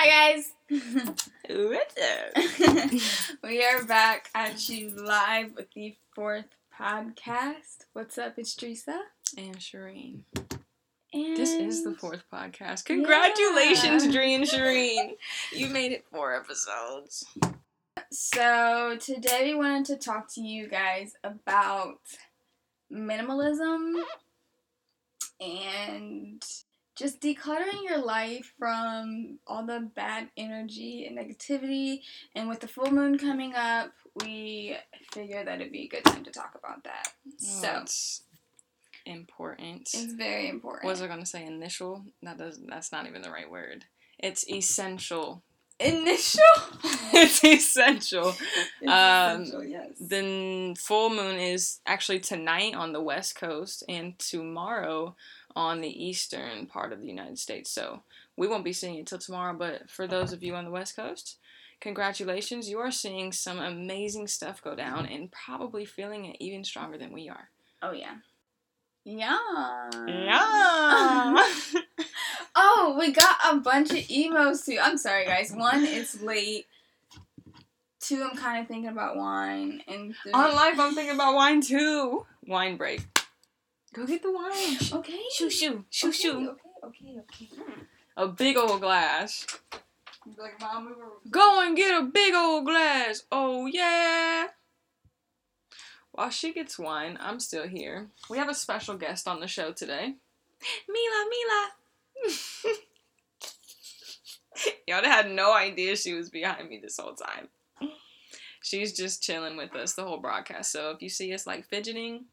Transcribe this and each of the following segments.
Hi guys. What's up? we are back at you live with the fourth podcast. What's up? It's Teresa. And Shireen. And This is the fourth podcast. Congratulations, Yeah. Dree and Shireen. You made it four episodes. So today we wanted to talk to you guys about minimalism and just decluttering your life from all the bad energy and negativity. And with the full moon coming up, we figured that it'd be a good time to talk about that. So Oh, it's important. it's very important. What was I gonna say? Initial? That does. That's not even the right word. It's essential. Initial. it's essential. It's Um, essential, yes. Then full moon is actually tonight on the west coast and tomorrow on the eastern part of the United States. So we won't be seeing it till tomorrow, but for those of you on the west coast, congratulations. You are seeing some amazing stuff go down and probably feeling it even stronger than we are. oh yeah. Yeah. Yeah. Oh, we got a bunch of emos too. I'm sorry, guys. One, it's late. Two, I'm kind of thinking about wine. And three, on life, I'm thinking about wine too. Wine break. Go get the wine. okay, Shoo shoo. Shoo okay, shoo. Okay, okay, okay. A big old glass. Like, mom, we were. Go and get a big old glass. Oh, yeah. While she gets wine, I'm still here. We have a special guest on the show today. Mila, Mila. Y'all had no idea she was behind me this whole time. Mm. She's just chilling with us the whole broadcast. So if you see us like fidgeting,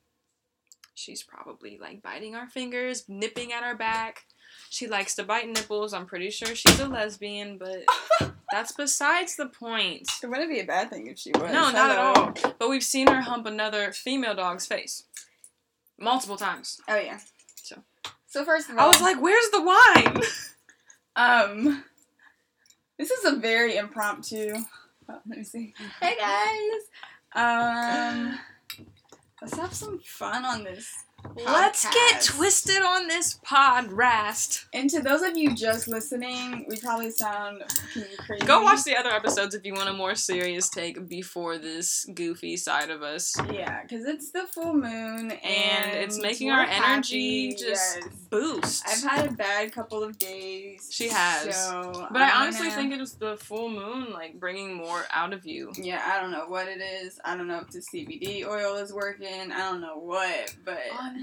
she's probably like biting our fingers, nipping at our back. She likes to bite nipples. I'm pretty sure she's a lesbian, but that's besides the point. It wouldn't be a bad thing if she was. No, not at all. But we've seen her hump another female dog's face multiple times. Oh yeah. So. So first of all, I was like, "Where's the wine?" um, this is a very impromptu. Oh, let me see. Hey guys. Um, let's have some fun on this. Let's get twisted on this pod rast. And to those of you just listening, we probably sound crazy. Go watch the other episodes if you want a more serious take before this goofy side of us. Yeah, because it's the full moon, and, And it's making our energy happy, just yes. boost. I've had a bad couple of days. She has. So but I I'm honestly gonna- think it was the full moon like bringing more out of you. Yeah, I don't know what it is. I don't know if the CBD oil is working. I don't know what, but On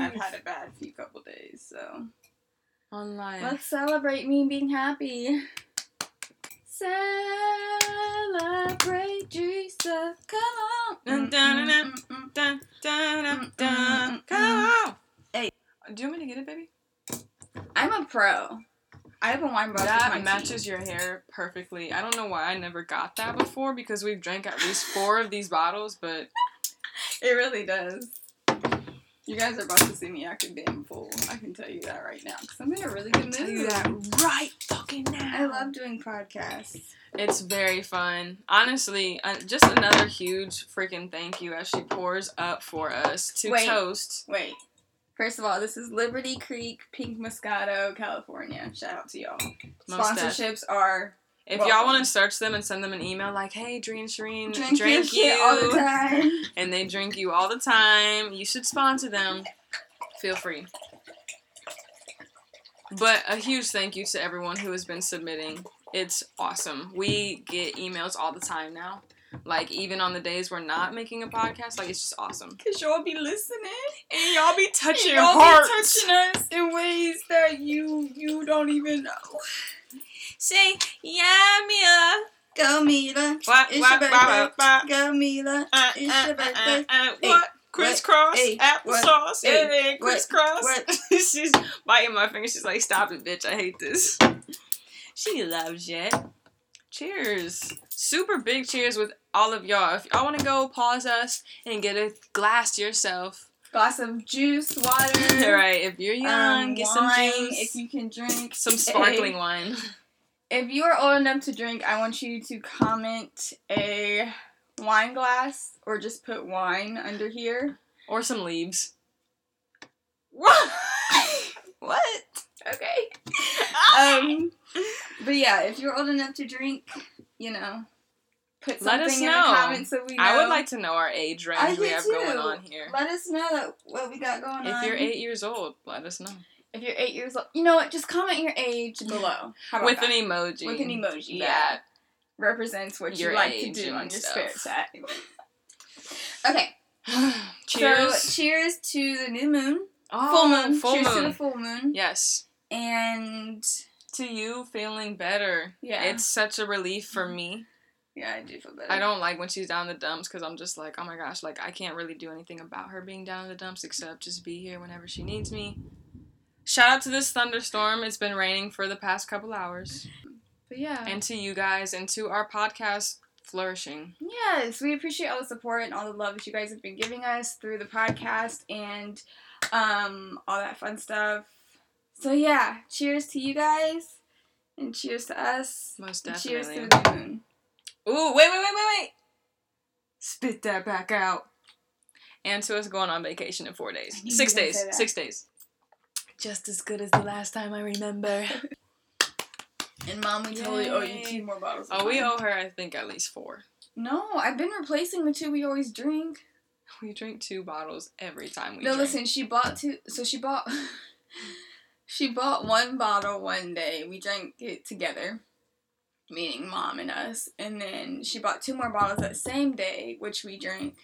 I've had a bad few couple days. So On life. let's celebrate me being happy. Celebrate Jesus, Come on. Dun, dun, dun. Dun, dun, dun, Mm, mm, mm, Come on. Hey. Do you want me to get it, baby? I'm a pro. I have a wine bottle. That matches your hair perfectly. I don't know why I never got that before because we've drank at least four of these bottles, but It really does. You guys are about to see me acting damn fool. I can tell you that right now because I'm in a really good mood. tell you that right fucking now. I love doing podcasts. It's very fun. Honestly, uh, just another huge freaking thank you as she pours up for us to Wait. toast. Wait. First of all, this is Liberty Creek, Pink Moscato, California. Shout out to y'all. Most. Sponsorships are If Welcome. y'all want to search them and send them an email like, "Hey, Dreen Shireen, drink, drink, you," all the time. and they drink you all the time, you should sponsor them. Feel free. But a huge thank you to everyone who has been submitting. It's awesome. We get emails all the time now. Like even on the days we're not making a podcast, like it's just awesome. Cause y'all be listening. And y'all be touching y'all hearts. be touching us in ways that you you don't even know. Say yeah, Mia. Go Mila. What? It's what? your birthday. what? Go Mila. Uh, It's uh, your uh, birthday. uh, uh, what? Crisscross, applesauce, hey, crisscross. She's biting my finger. She's like, "Stop it, bitch! I hate this." She loves it. Cheers! Super big cheers with all of y'all. If y'all want to go, pause us and get a glass yourself. Glass of juice, water. All right, if you're young, um, get some wine, juice, If you can drink. some sparkling wine. If you are old enough to drink, I want you to comment a wine glass or just put wine under here. or some leaves. What? what? okay. Um, but yeah, if you're old enough to drink, you know, put Let something us in know. the comments so we know. I would like to know our age range we have going on here. Let us know that what we got going on. If you're eight years old, let us know. If you're eight years old, you know what? Just comment your age below. With that? an emoji. with an emoji. Yeah, That represents what Your you like to do on your stuff. spare time. Okay, cheers. So cheers to the new moon, oh, full moon. Full cheers to the full moon, yes. and To you feeling better. Yeah. It's such a relief for me. yeah, I do feel better. I don't like when she's down in the dumps because I'm just like, oh my gosh, like I can't really do anything about her being down in the dumps except just be here whenever she needs me. Shout out to this thunderstorm. It's been raining for the past couple hours. But yeah, And to you guys and to our podcast flourishing. Yes, we appreciate all the support and all the love that you guys have been giving us through the podcast and um, all that fun stuff. So yeah, cheers to you guys and cheers to us. Most definitely. cheers to the moon. Ooh, wait, wait, wait, wait, wait. Spit that back out. And to us going on vacation in four days. Six you were gonna days. Six days. Just as good as the last time I remember. And mom, we totally owe you Yay. two more bottles. Of oh, we owe her, I think, at least four. No, I've been replacing the two we always drink. We drink two bottles every time we no, drink. listen, she bought two. So she bought. she bought one bottle one day. We drank it together, meaning mom and us. And then she bought two more bottles that same day, which we drank,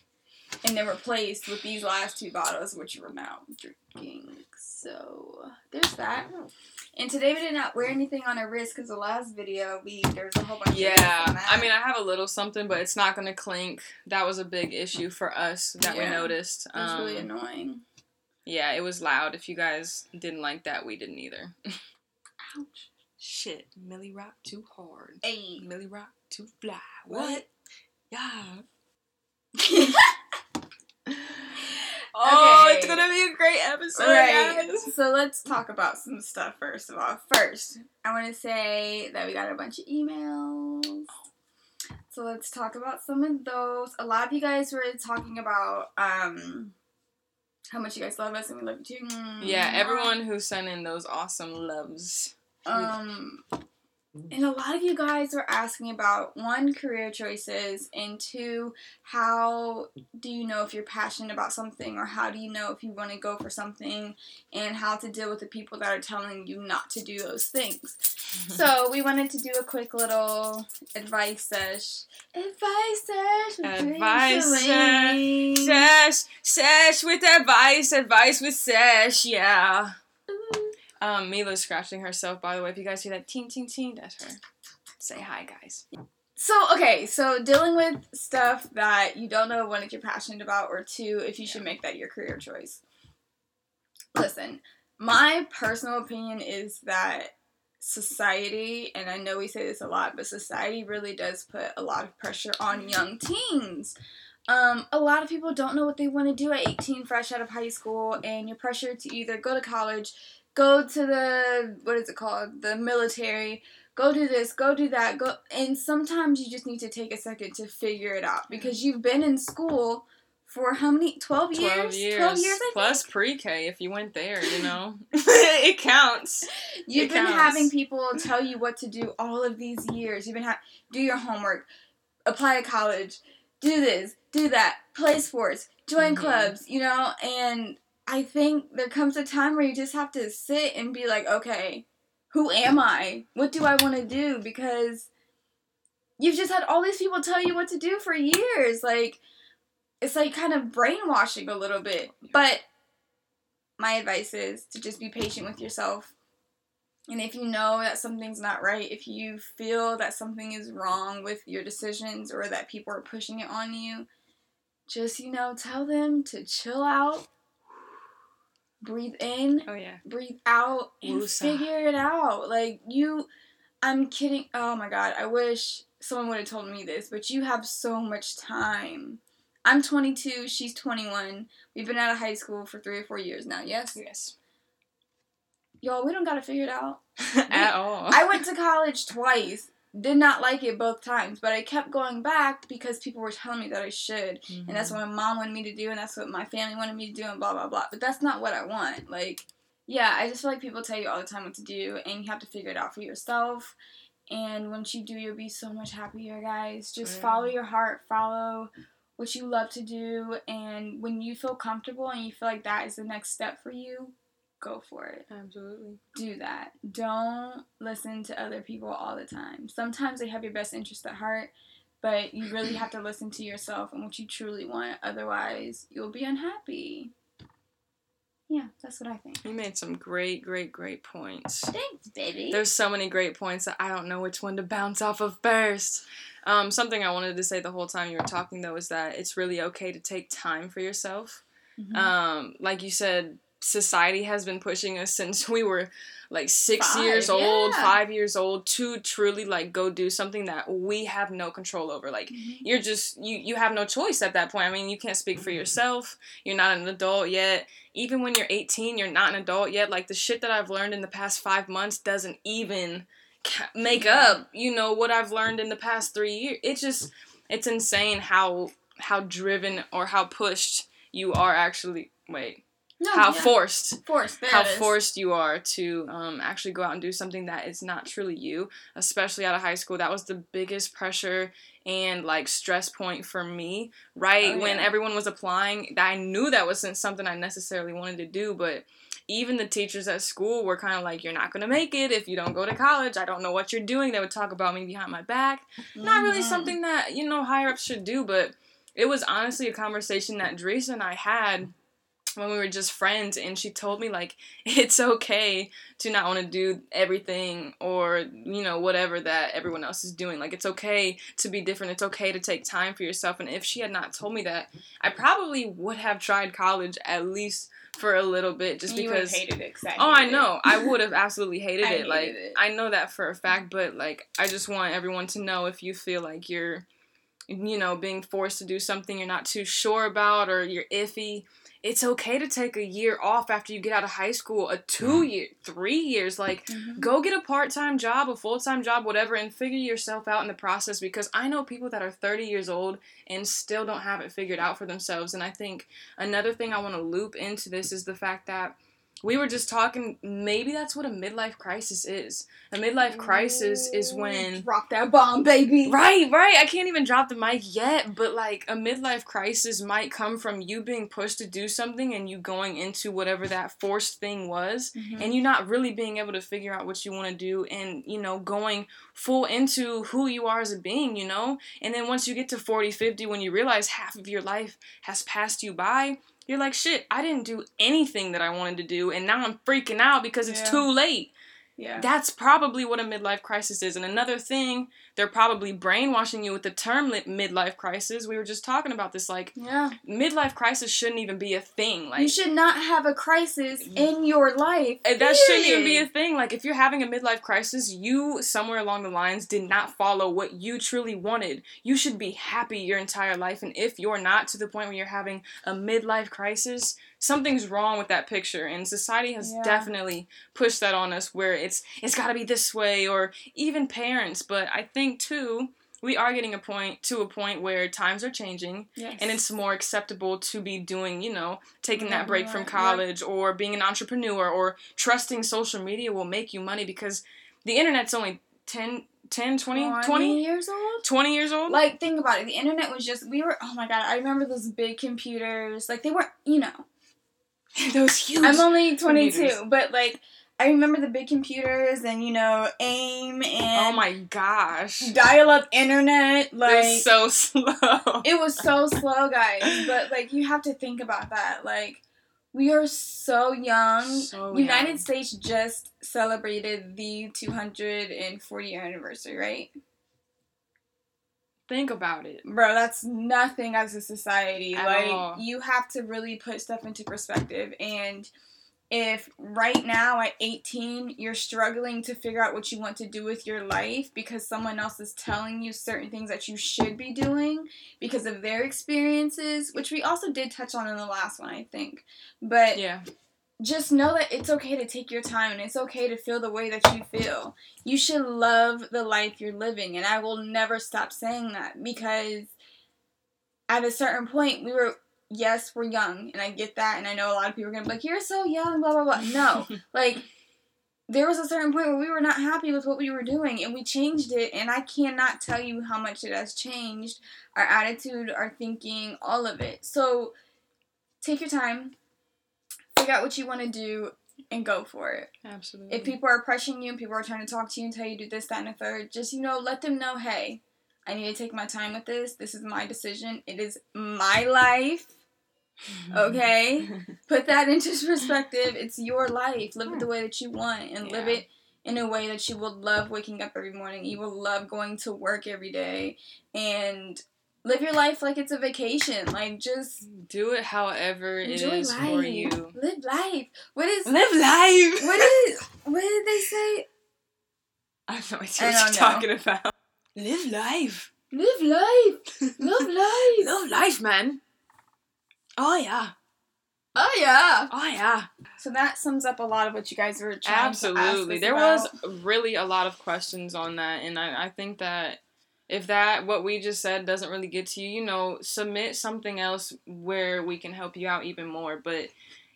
and then replaced with these last two bottles, which we're now drinking. So there's that. And today we did not wear anything on our wrist because the last video we there was a whole bunch. Yeah, wrists on I mean, I have a little something, but it's not gonna clink. That was a big issue for us that we noticed. it was really Um, annoying. Yeah, it was loud. If you guys didn't like that, we didn't either. Ouch. Shit, Millie rock too hard. Hey. Millie rock too fly. What? Yeah. Oh, Okay. it's gonna be a great episode, Right. guys. So let's talk about some stuff first of all. First, I want to say that we got a bunch of emails. So let's talk about some of those. A lot of you guys were talking about um how much you guys love us and we love you too. Yeah, everyone who sent in those awesome loves. Um and a lot of you guys were asking about one career choices and two how do you know if you're passionate about something or how do you know if you want to go for something and how to deal with the people that are telling you not to do those things. So we wanted to do a quick little advice sesh. Advice sesh. Advice sesh. Sesh, sesh with advice, advice with sesh, yeah. Um, Mila's scratching herself, by the way. If you guys hear that ting ting ting, that's her. Say hi, guys. So okay, so dealing with stuff that you don't know one if you're passionate about, or two if you should make that your career choice. Listen, my personal opinion is that society, and I know we say this a lot, but society really does put a lot of pressure on young teens. Um, a lot of people don't know what they want to do at 18, fresh out of high school, and you're pressured to either go to college, go to the what is it called, the military, go do this, go do that, go. And sometimes you just need to take a second to figure it out because you've been in school for how many? 12 years? 12 years. 12 years, I Plus pre K if you went there, you know? it counts. You've It been counts. having people tell you what to do all of these years. You've been ha- do your homework, apply to college, do this, do that, play sports, join Mhm. clubs, you know, and I think there comes a time where you just have to sit and be like, okay, who am I? What do I want to do? Because you've just had all these people tell you what to do for years. Like, it's like kind of brainwashing a little bit. But my advice is to just be patient with yourself. And if you know that something's not right, if you feel that something is wrong with your decisions or that people are pushing it on you, just, you know, tell them to chill out, breathe in, Oh, yeah. breathe out and Woosah. figure it out. Like you I'm kidding. Oh my god, I wish someone would have told me this, but you have so much time. I'm 22, she's 21. We've been out of high school for 3 or 4 years now. Yes. Yes. Y'all, we don't got to figure it out. At all. I went to college twice. Did not like it both times, but I kept going back because people were telling me that I should. Mhm. And that's what my mom wanted me to do, and that's what my family wanted me to do, and blah, blah, blah. But that's not what I want. Like, Yeah, I just feel like people tell you all the time what to do, and you have to figure it out for yourself. And once you do, you'll be so much happier, guys. Just Yeah. follow your heart, follow what you love to do, and when you feel comfortable and you feel like that is the next step for you, go for it. Absolutely. Do that. Don't listen to other people all the time. Sometimes they have your best interest at heart, but you really have to listen to yourself and what you truly want. Otherwise, you'll be unhappy. Yeah, that's what I think. You made some great, great, great points. Thanks, baby. There's so many great points that I don't know which one to bounce off of first. Um, something I wanted to say the whole time you were talking though is that it's really okay to take time for yourself. Mhm. Um, like you said, society has been pushing us since we were like six Five, years old, yeah. five years old, to truly like go do something that we have no control over. Like Mhm. you're just you you have no choice at that point. I mean, you can't speak for yourself. You're not an adult yet. Even when you're 18, you're not an adult yet. Like the shit that I've learned in the past 5 months doesn't even ca- make up, you know, what I've learned in the past 3 years. It's just it's insane how how driven or how pushed you are actually wait, No, how yeah. forced forced. How forced you are to um, actually go out and do something that is not truly you, especially out of high school. That was the biggest pressure and like stress point for me. Right Oh, when everyone was applying, I knew that wasn't something I necessarily wanted to do, but even the teachers at school were kind of like, "You're not gonna make it if you don't go to college. I don't know what you're doing." They would talk about me behind my back not really Mhm. something that you know higher ups should do but it was honestly a conversation that Dreesa and I had when we were just friends and she told me like it's okay to not want to do everything or you know whatever that everyone else is doing like it's okay to be different it's okay to take time for yourself and if she had not told me that I probably would have tried college at least for a little bit just you because hated it. I Oh, I know. I would have absolutely hated it. Like it. I know that for a fact, but like I just want everyone to know if you feel like you're you know, being forced to do something you're not too sure about or you're iffy, it's okay to take a year off after you get out of high school, a 2 year, 3 years like Mhm. go get a part-time job, a full-time job, whatever and figure yourself out in the process because I know people that are 30 years old and still don't have it figured out for themselves and I think another thing I want to loop into this is the fact that we were just talking maybe that's what a midlife crisis is. A midlife crisis is when drop that bomb, baby. Right, right. I can't even drop the mic yet, but like a midlife crisis might come from you being pushed to do something and you going into whatever that forced thing was Mhm. and you not really being able to figure out what you want to do and you know going full into who you are as a being, you know? And then once you get to 40, 50 when you realize half of your life has passed you by, you're like, "Shit, I didn't do anything that I wanted to do and now I'm freaking out because it's Yeah. too late." Yeah. That's probably what a midlife crisis is. And another thing, they're probably brainwashing you with the term midlife crisis. We were just talking about this. Like, yeah. midlife crisis shouldn't even be a thing. Like, you should not have a crisis in your life. Uh, That shouldn't even be a thing. Like, if you're having a midlife crisis, you somewhere along the lines did not follow what you truly wanted. You should be happy your entire life. And if you're not to the point where you're having a midlife crisis, something's wrong with that picture. And society has Yeah. definitely pushed that on us where it's it's got to be this way, or even parents. But I think too. We are getting a point to a point where times are changing Yes. and it's more acceptable to be doing, you know, taking that break from college or being an entrepreneur or trusting social media will make you money because the internet's only 10, 10 20, 20, years old. 20 years old. Like, think about it. The internet was just, we were, oh my god, I remember those big computers. Like, they weren't, you know. Those huge. I'm only 22, computers. but like, I remember the big computers and, you know, AIM oh and oh my gosh. dial up internet. Like, They're so slow. it was so slow, guys. But like, you have to think about that. Like, we are so young. So United young. States just celebrated the 240 year anniversary, right? Think about it. Bro, that's nothing as a society. At like all. you have to really put stuff into perspective and if right now at 18 you're struggling to figure out what you want to do with your life because someone else is telling you certain things that you should be doing because of their experiences, which we also did touch on in the last one, I think. But Yeah. Just know that it's okay to take your time and it's okay to feel the way that you feel. You should love the life you're living, and I will never stop saying that because at a certain point we were yes, we're young, and I get that, and I know a lot of people are gonna be like, "You're so young," blah blah blah. No, like there was a certain point where we were not happy with what we were doing, and we changed it. And I cannot tell you how much it has changed our attitude, our thinking, all of it. So take your time, figure out what you want to do, and go for it. Absolutely. If people are pressuring you and people are trying to talk to you and tell you to do this, that, and the third, just you know, let them know, hey, I need to take my time with this. This is my decision. It is my life. Mm-hmm. Okay? Put that into perspective. It's your life. Live it the way that you want and live it in a way that you will love waking up every morning. You will love going to work every day and live your life like it's a vacation. Like just Do it however it is life. for you. Live life. What is Live life. what is what did they say? I have no idea what you're know. talking about. Live life. Live life. Love life. Love life, man. Oh yeah. Oh yeah. Oh yeah. So that sums up a lot of what you guys were trying to Absolutely. There about. was really a lot of questions on that, and I, I think that if that what we just said doesn't really get to you, you know, submit something else where we can help you out even more. But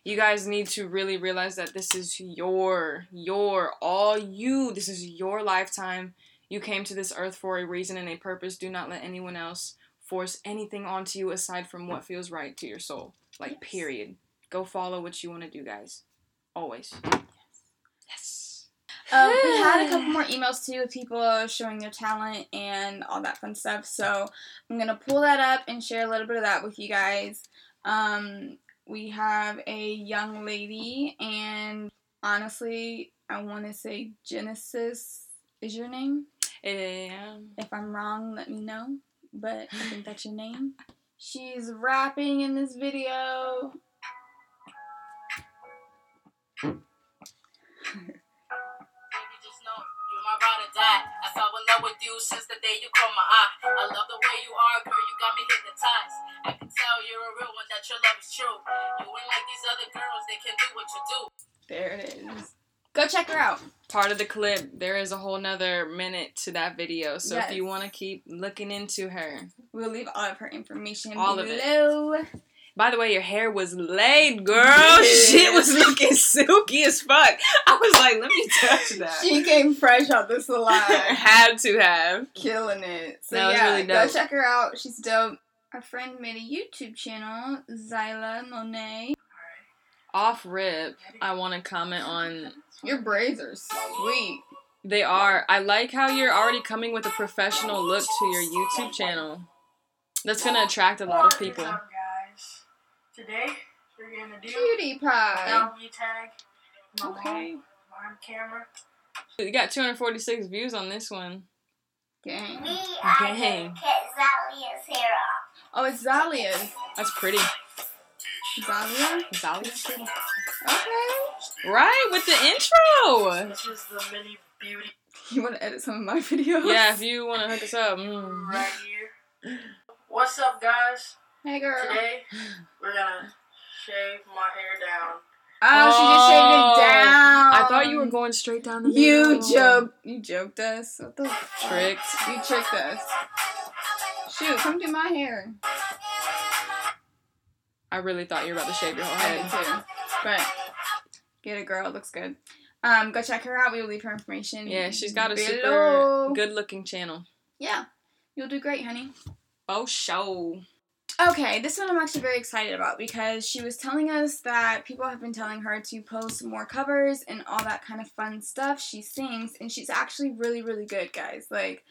you guys need to really realize that this is your your all you. This is your lifetime. You came to this earth for a reason and a purpose. Do not let anyone else force anything onto you aside from what feels right to your soul. Like Yes. period. Go follow what you want to do, guys. Always. Yes. Um, we had a couple more emails too with people showing their talent and all that fun stuff. So I'm gonna pull that up and share a little bit of that with you guys. Um, we have a young lady, and honestly, I want to say Genesis is your name. Yeah. If I'm wrong, let me know. But I think that's your name. She's rapping in this video. Fell with you since the day you caught my eye. I love the way you are, girl. You got me hypnotized. I can tell you're a real one, that your love is true. You ain't like these other girls, they can do what you do. There it is. Go check her out. Part of the clip, there is a whole nother minute to that video. So if you want to keep looking into her. We'll leave all of her information All of it. By the way, your hair was laid, girl. Shit was looking silky as fuck. I was like, let me touch that. She came fresh out the salon, Had to have. killing it. So That was yeah, really go check her out. She's dope. Our friend made a YouTube channel, Zyla Monet. Off rip, I want to comment on. Your braids are sweet. They are. I like how you're already coming with a professional look to your YouTube channel. That's gonna attract a lot of people. What's up, guys? Today, we're gonna do Cutie pie. LV tag. My Okay. mom, my camera. You got 246 views on this one. Gang. Me, I Gang. can cut Zalia's hair off. Oh, it's Zalia's. That's pretty. Zalia? Zalia's pretty. Okay. Right, with the intro. This is the mini beauty You want to edit some of my videos? Yeah, if you want to hook us up. Mm. right here. What's up, guys? Hey, girl. Today, we're gonna shave my hair down. Oh, she just shaved Oh, it down. I thought you were going straight down the middle. You middle. joke. You joked us. What the fuck? Tricked. You tricked us. Shoot, come do my hair. I really thought you were about to shave your whole head. too. But get it, girl. It looks good. Um, go check her out. We will leave her information. Yeah, she's got a below. super good looking channel. Yeah, you'll do great, honey. Oh, show. Okay, this one I'm actually very excited about because she was telling us that people have been telling her to post more covers and all that kind of fun stuff. She sings and she's actually really, really good, guys. Like,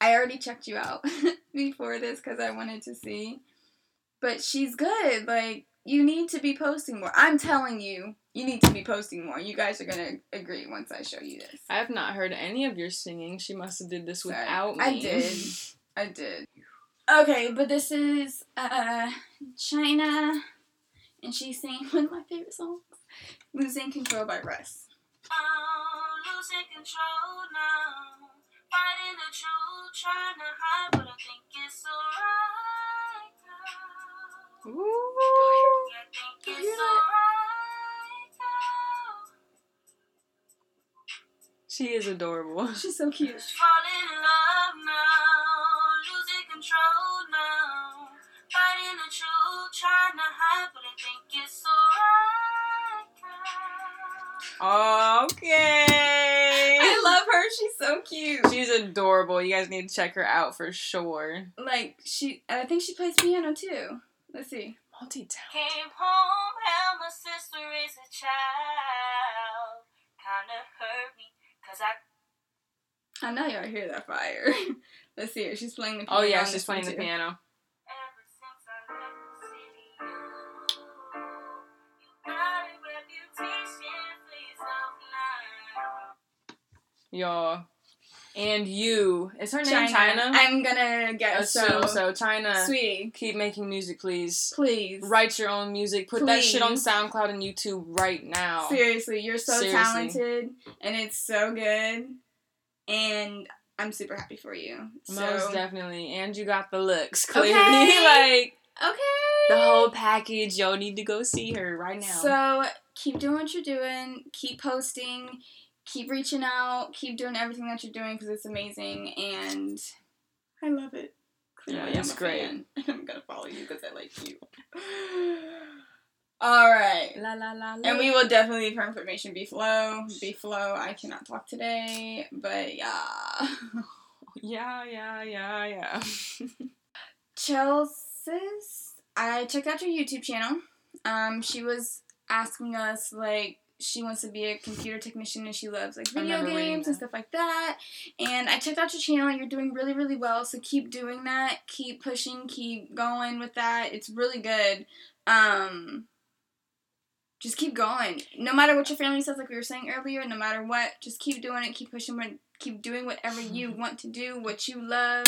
I already checked you out before this because I wanted to see. But she's good. Like, you need to be posting more. I'm telling you, you need to be posting more. You guys are going to agree once I show you this. I have not heard any of your singing. She must have did this Sorry. without me. I did. I did. Okay, but this is uh China, and she's singing one of my favorite songs, "Losing Control" by Russ. I'm losing control now. Fighting the truth, trying to hide, but I think now. Ooh. I think it's now. She is adorable. She's so cute. Falling in love now. Losing control trying to hide, but I think it's so Okay. I love her. She's so cute. She's adorable. You guys need to check her out for sure. Like she, I think she plays piano too. Let's see. Multi talented. Came home and my sister is a child. Kinda hurt me, cause I I know y'all hear that fire. Let's see her. She's playing the piano. Oh yeah, she's playing the too. piano. Y'all. And you. Is her name China? I'm gonna so. Assume so. China. Sweetie, Keep making music, please. please. Write your own music. Put that shit on SoundCloud and YouTube right now. Seriously, you're so Seriously. talented, and it's so good, and I'm super happy for you. Most definitely. And you got the looks, clearly. Okay. like, okay. the whole package. Y'all need to go see her right now. So keep doing what you're doing. Keep posting. Keep reaching out. Keep doing everything that you're doing because it's amazing, and I love it. Yeah, it's I'm a great. fan, I'm gonna follow you because I like you. All right. la la la la. And we will definitely leave her information below. Below. I cannot talk today, but yeah. Yeah, yeah, yeah, yeah. Chelsea's. I checked out your YouTube channel. Um, she was asking us like she wants to be a computer technician and she loves like video games and stuff like that. And I checked out your channel. You're doing really, really well. So keep doing that. Keep pushing. Keep going with that. It's really good. Um, just keep going. No matter what your family says, like we were saying earlier, no matter what, just keep doing it. Keep pushing. Keep doing whatever you want to do, what you love,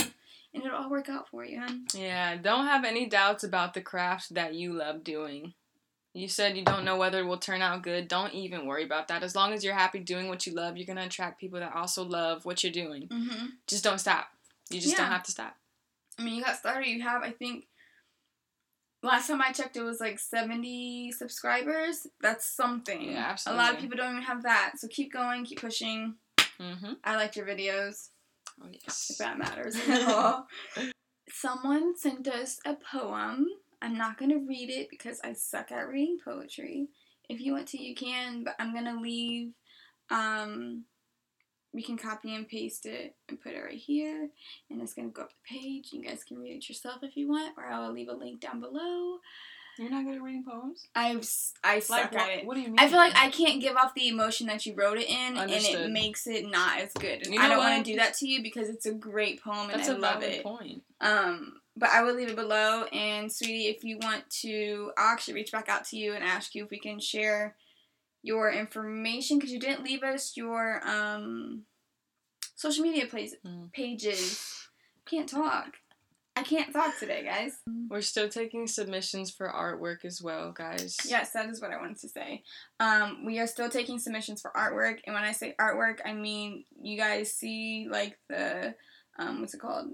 and it'll all work out for you, hun. yeah, don't have any doubts about the craft that you love doing. You said you don't know whether it will turn out good. Don't even worry about that. As long as you're happy doing what you love, you're going to attract people that also love what you're doing. Mm-hmm. Just don't stop. You just Yeah. don't have to stop. I mean, you got started. You have, I think, last time I checked, it was like 70 subscribers. That's something. Yeah, absolutely. A lot of people don't even have that. So keep going, keep pushing. Mm-hmm. I liked your videos, Oh, yes. if that matters at all. Someone sent us a poem. I'm not going to read it because I suck at reading poetry. If you want to, you can, but I'm going to leave. Um, we can copy and paste it and put it right here. And it's going to go up the page. You guys can read it yourself if you want, or I will leave a link down below. You're not good at reading poems? I've, s- I suck Like, at it. what do you mean? I feel like I can't give off the emotion that you wrote it in, and it makes it not as good. And You I don't want to do that to you because it's a great poem and That's I a love valid it. point. Um, but I will leave it below. And sweetie, if you want to, I'll actually reach back out to you and ask you if we can share your information because you didn't leave us your um social media place, Mm. pages. Can't talk. I can't talk today, guys. We're still taking submissions for artwork as well, guys. Yes, that is what I wanted to say. Um, we are still taking submissions for artwork, and when I say artwork, I mean you guys see like the um, what's it called,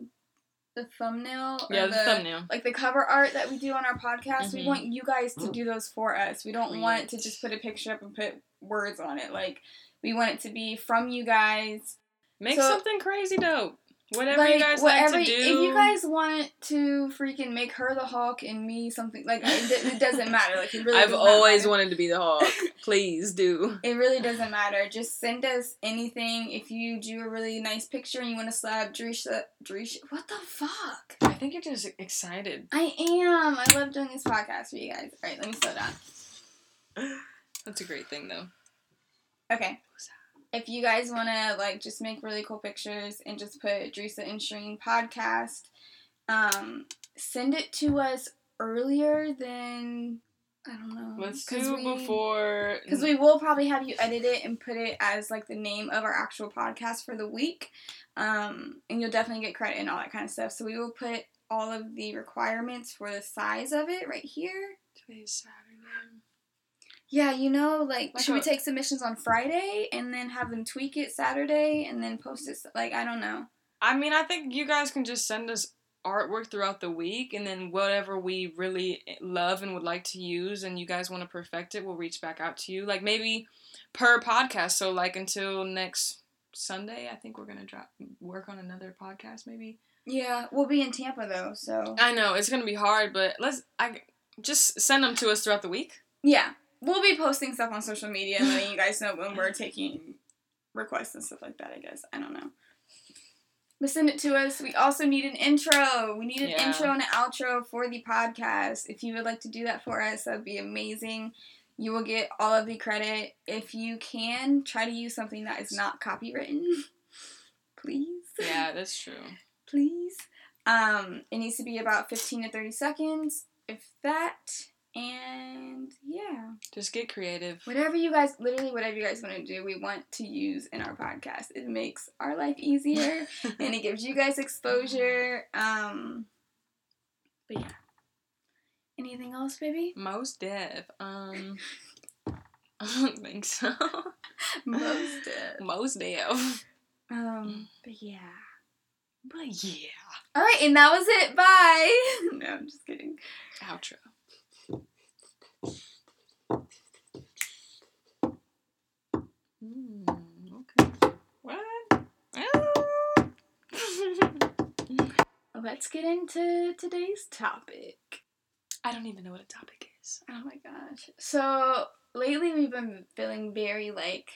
the thumbnail. or Yeah, the, thumbnail. Like the cover art that we do on our podcast, we Mhm. want you guys to do those for us. We don't want to just put a picture up and put words on it. Like we want it to be from you guys. Make So- something crazy dope. Whatever you guys whatever. like to do. If you guys want to freaking make her the Hulk and me something like it, it doesn't matter. Like it really. I've always matter. wanted to be the Hulk. Please do. It really doesn't matter. Just send us anything. If you do a really nice picture and you want to slap Drisha, Drisha, what the fuck? I think you're just excited. I am. I love doing this podcast for you guys. All right, let me slow down. That's a great thing, though. Okay. If you guys want to like just make really cool pictures and just put Drisa and Shreen podcast, um, send it to us earlier than I don't know. Let's do we- before. Because we will probably have you edit it and put it as like the name of our actual podcast for the week. Um, and you'll definitely get credit and all that kind of stuff. So we will put all of the requirements for the size of it right here. Today's Saturday. Yeah, you know, like, Like should we take submissions on Friday and then have them tweak it Saturday and then post it? Like, I don't know. I mean, I think you guys can just send us artwork throughout the week, and then whatever we really eh, love and would like to use, and you guys want to perfect it, we'll reach back out to you. Like maybe per podcast. So like until next Sunday, I think we're gonna drop work on another podcast. Maybe. Yeah, we'll be in Tampa though, so I know it's gonna be hard, but let's. I just send them to us throughout the week. yeah, we'll be posting stuff on social media and letting you guys know when we're taking requests and stuff like that. I guess I don't know. But send it to us. We also need an intro. We need an Yeah. intro and an outro for the podcast. If you would like to do that for us, that'd be amazing. You will get all of the credit. If you can, try to use something that is not copywritten. Please. Yeah, that's true. Please. Um, it needs to be about 15 to 30 seconds, if that. And yeah. Just get creative. Whatever you guys, literally whatever you guys want to do, we want to use in our podcast. It makes our life easier and it gives you guys exposure. Um, but yeah. Anything else, baby? Most deaf. Um, I don't think so. Most deaf. Most deaf. Um, but yeah. But yeah. All right, and that was it. Bye. no, I'm just kidding. Outro. Mm, okay. What? Let's get into today's topic. I don't even know what a topic is. Oh my gosh. So lately we've been feeling very like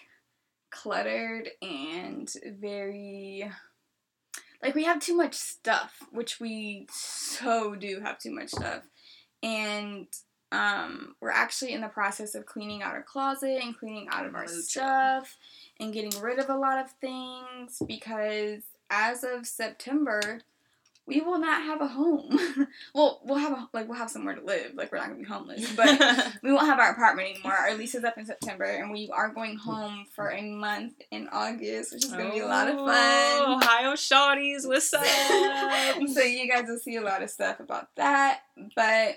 cluttered and very like we have too much stuff, which we so do have too much stuff. And um we're actually in the process of cleaning out our closet and cleaning out of our stuff and getting rid of a lot of things because as of September we will not have a home. well, we'll have a, like we'll have somewhere to live. Like we're not gonna be homeless, but we won't have our apartment anymore. Our lease is up in September, and we are going home for a month in August, which is gonna be a lot of Oh, fun. Ohio shawties, what's up? so you guys will see a lot of stuff about that, but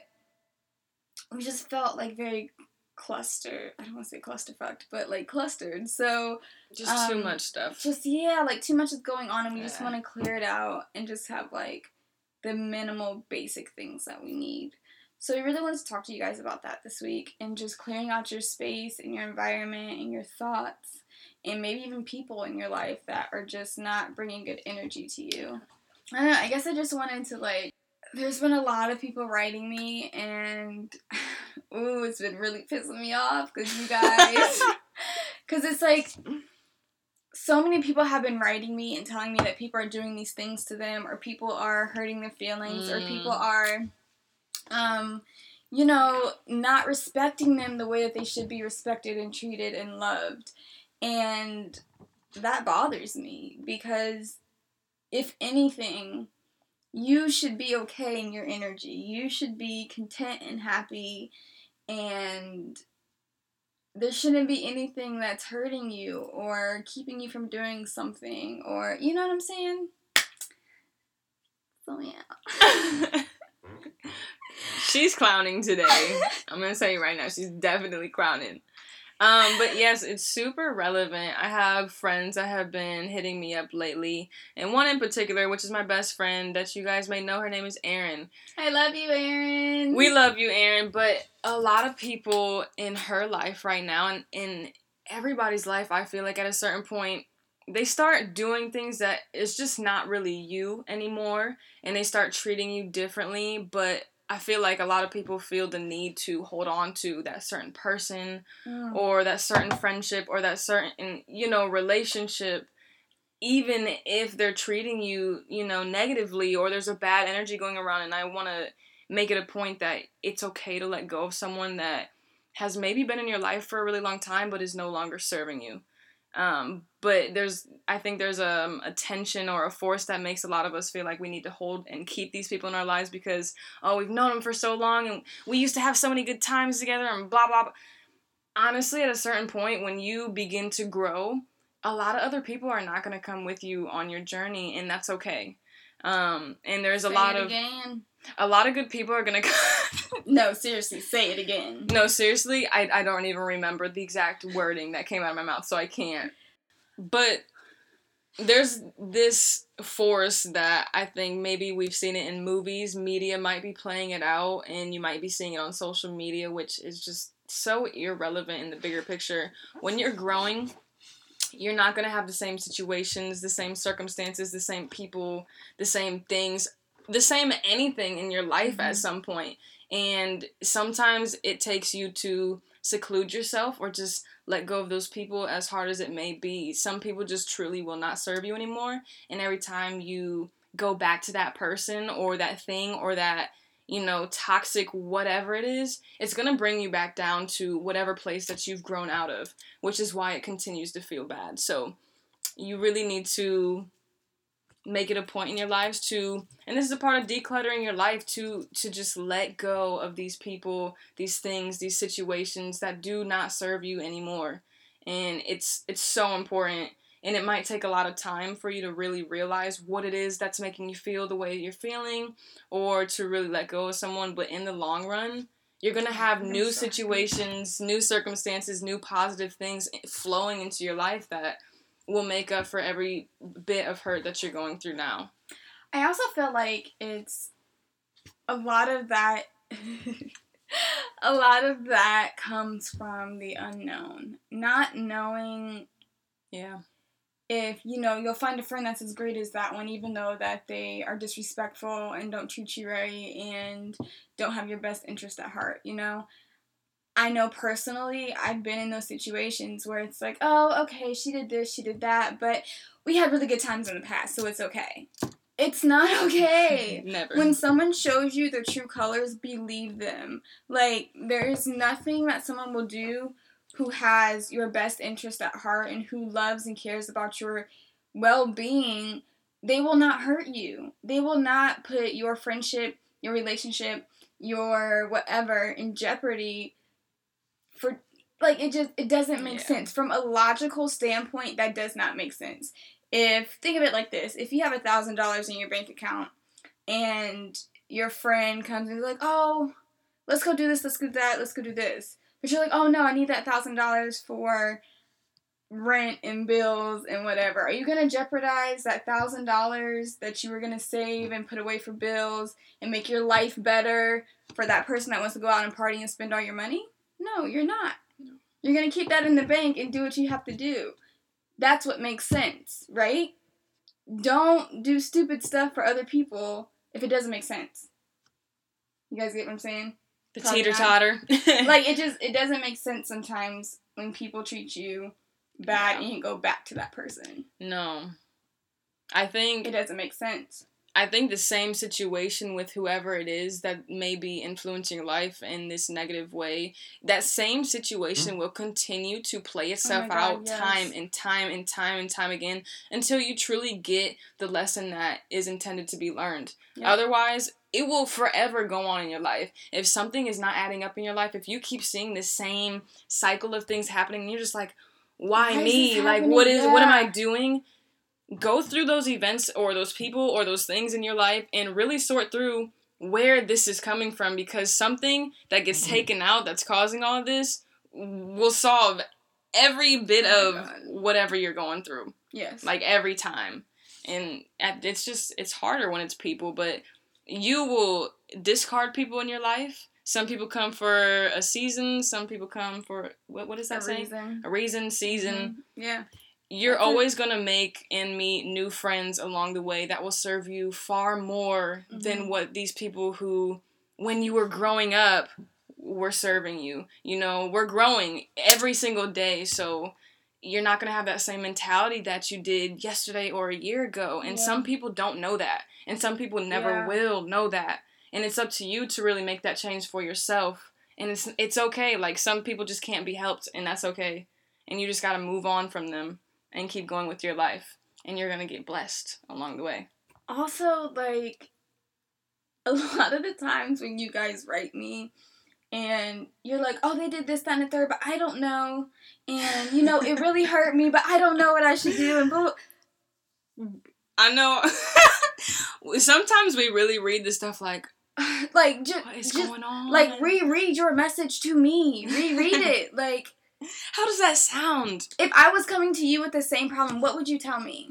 we just felt like very clustered. I don't want to say clusterfucked, but like clustered. So Just too Um, much stuff. just yeah, like too much is going on, and we just want to clear it out and just have like the minimal basic things that we need. So we really wanted to talk to you guys about that this week and just clearing out your space and your environment and your thoughts and maybe even people in your life that are just not bringing good energy to you. I don't know. I guess I just wanted to like. There's been a lot of people writing me, and ooh, it's been really pissing me off because you guys. Because it's like so many people have been writing me and telling me that people are doing these things to them or people are hurting their feelings or Mm. people are um you know not respecting them the way that they should be respected and treated and loved and that bothers me because if anything you should be okay in your energy you should be content and happy and there shouldn't be anything that's hurting you or keeping you from doing something or you know what I'm saying? So yeah. she's clowning today. I'm gonna tell you right now, she's definitely clowning. Um, but yes, it's super relevant. I have friends that have been hitting me up lately, and one in particular, which is my best friend that you guys may know. Her name is Erin. I love you, Aaron. We love you, Erin, but a lot of people in her life right now, and in everybody's life, I feel like at a certain point, they start doing things that it's just not really you anymore, and they start treating you differently. But I feel like a lot of people feel the need to hold on to that certain person Mm. or that certain friendship or that certain you know relationship even if they're treating you you know negatively or there's a bad energy going around and i want to make it a point that it's okay to let go of someone that has maybe been in your life for a really long time but is no longer serving you um, but there's i think there's a, a tension or a force that makes a lot of us feel like we need to hold and keep these people in our lives because oh we've known them for so long and we used to have so many good times together and blah blah blah honestly, at a certain point, when you begin to grow, a lot of other people are not going to come with you on your journey, and that's okay. Um, and there's a Say lot it of again. A lot of good people are gonna. No, seriously, say it again. no, seriously, I I don't even remember the exact wording that came out of my mouth, so I can't. But there's this force that I think maybe we've seen it in movies, media might be playing it out, and you might be seeing it on social media, which is just so irrelevant in the bigger picture. When you're growing, you're not going to have the same situations, the same circumstances, the same people, the same things, the same anything in your life at Mhm. some point. And sometimes it takes you to seclude yourself or just let go of those people as hard as it may be. Some people just truly will not serve you anymore. And every time you go back to that person or that thing or that, you know, toxic whatever it is, it's going to bring you back down to whatever place that you've grown out of, which is why it continues to feel bad. So you really need to make it a point in your lives to and this is a part of decluttering your life to to just let go of these people these things these situations that do not serve you anymore. And it's it's so important. And it might take a lot of time for you to really realize what it is that's making you feel the way you're feeling or to really let go of someone. But in the long run you're going to have new situations new circumstances new positive things flowing into your life that will make up for every bit of hurt that you're going through now. I also feel like it's a lot of that a lot of that comes from the unknown. Not knowing yeah if you know you'll find a friend that's as great as that one even though that they are disrespectful and don't treat you right and don't have your best interest at heart you know I know personally, I've been in those situations where it's like, oh, okay, she did this, she did that, but we had really good times in the past, so it's okay. It's not okay. Never. When someone shows you their true colors, believe them. Like, there is nothing that someone will do who has your best interest at heart and who loves and cares about your well being. They will not hurt you. They will not put your friendship, your relationship, your whatever in jeopardy like it just it doesn't make yeah. sense. From a logical standpoint that does not make sense. If think of it like this. If you have a thousand dollars in your bank account and your friend comes and is like oh let's go do this let's go do that let's go do this. But you're like oh no i need that thousand dollars for rent and bills and whatever. Are you going to jeopardize that thousand dollars that you were going to save and put away for bills and make your life better for that person that wants to go out and party and spend all your money? No, you're not. You're going to keep that in the bank and do what you have to do. That's what makes sense, right? Don't do stupid stuff for other people if it doesn't make sense. You guys get what I'm saying? The teeter totter. like it just it doesn't make sense sometimes when people treat you bad yeah. and you go back to that person. No. I think it doesn't make sense. I think the same situation with whoever it is that may be influencing life in this negative way, that same situation mm-hmm. will continue to play oh itself oh God, out yes. time and time and time and time again until you truly get the lesson that is intended to be learned. Otherwise, it will forever go on in your life. If something is not adding up in your life, if you keep seeing the same cycle of things happening, you're just like, why, why me? Like, what is, yeah. what am I doing? Go through those events or those people or those things in your life and really sort through where this is coming from because something that gets mm-hmm. taken out that's causing all of this will solve every bit oh of God. whatever you're going through. Yes. Like every time. And it's just it's harder when it's people, but you will discard people in your life. Some people come for a season, some people come for what what is that a saying? Reason. A reason, season. Mm-hmm. Yeah you're always going to make and meet new friends along the way that will serve you far more mm-hmm. than what these people who when you were growing up were serving you you know we're growing every single day so you're not going to have that same mentality that you did yesterday or a year ago and yeah. some people don't know that and some people never yeah. will know that and it's up to you to really make that change for yourself and it's it's okay like some people just can't be helped and that's okay and you just got to move on from them and keep going with your life and you're going to get blessed along the way. Also, like a lot of the times when you guys write me and you're like, oh, they did this, that, and the third, but I don't know. And, you know, it really hurt me, but I don't know what I should do. And blah. I know. Sometimes we really read the stuff like, like, just, what is just, going on? Like, reread your message to me. Reread it. Like, how does that sound? If I was coming to you with the same problem, what would you tell me?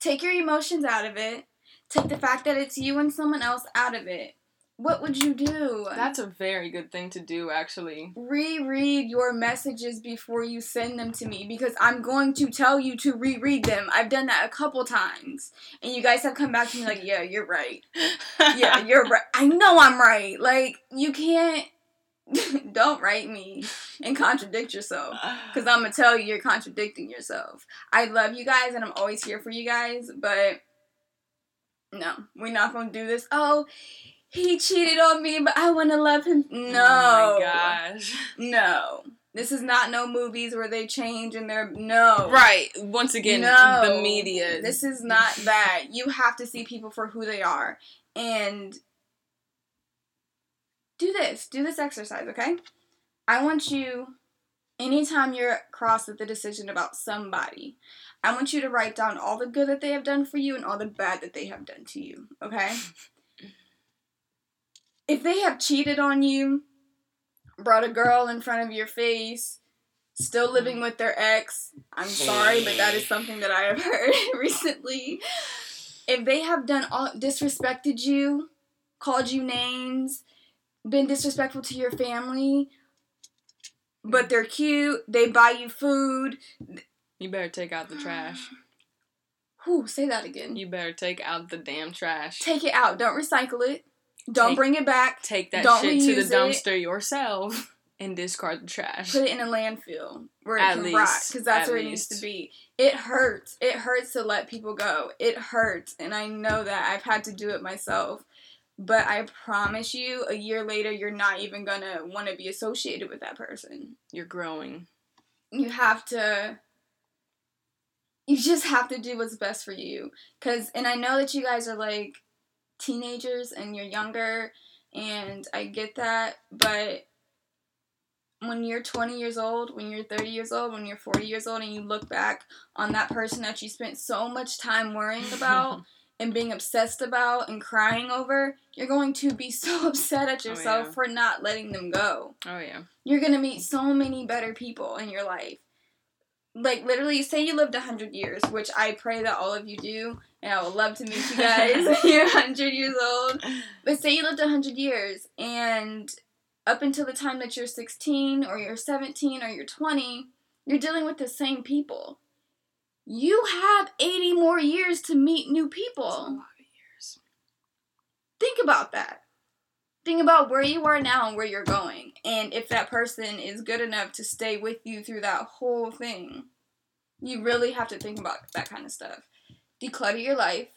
Take your emotions out of it. Take the fact that it's you and someone else out of it. What would you do? That's a very good thing to do, actually. Reread your messages before you send them to me because I'm going to tell you to reread them. I've done that a couple times. And you guys have come back to me like, yeah, you're right. yeah, you're right. I know I'm right. Like, you can't don't write me and contradict yourself. Because I'm to tell you you're contradicting yourself. I love you guys and I'm always here for you guys, but no, we're not going to do this. Oh, he cheated on me, but I want to love him. No. Oh my gosh. No. This is not no movies where they change and they're. No. Right. Once again, No. the media. This is not that. You have to see people for who they are. And do this. Do this exercise, okay? I want you, anytime you're crossed with the decision about somebody, I want you to write down all the good that they have done for you and all the bad that they have done to you, okay? if they have cheated on you, brought a girl in front of your face, still living with their ex, I'm sorry, but that is something that I have heard recently. If they have done all disrespected you, called you names, been disrespectful to your family, but they're cute, they buy you food. you better take out the trash. Whew, say that again. You better take out the damn trash. Take it out. Don't recycle it. Don't Take- bring it back. Take that Don't shit to the reuse it. dumpster yourself and discard the trash. Put it in a landfill where it At can least. rot because that's At where it needs to be. It hurts. It hurts to let people go. It hurts, and I know that I've had to do it myself. But I promise you, a year later, you're not even gonna want to be associated with that person. You're growing. You have to. You just have to do what's best for you. Cause, and I know that you guys are like teenagers and you're younger, and I get that, but when you're 20 years old, when you're 30 years old, when you're 40 years old, and you look back on that person that you spent so much time worrying about and being obsessed about and crying over, you're going to be so upset at Oh, yourself yeah. for not letting them go. oh yeah. You're going to meet so many better people in your life. Like, literally, say you lived 100 years, which I pray that all of you do, and I would love to meet you guys when you're 100 years old. But say you lived 100 years, and up until the time that you're 16 or you're 17 or you're 20, you're dealing with the same people. You have 80 more years to meet new people. lot of years. Think about that. Think about where you are now and where you're going. And if that person is good enough to stay with you through that whole thing, you really have to think about that kind of stuff. Declutter your life,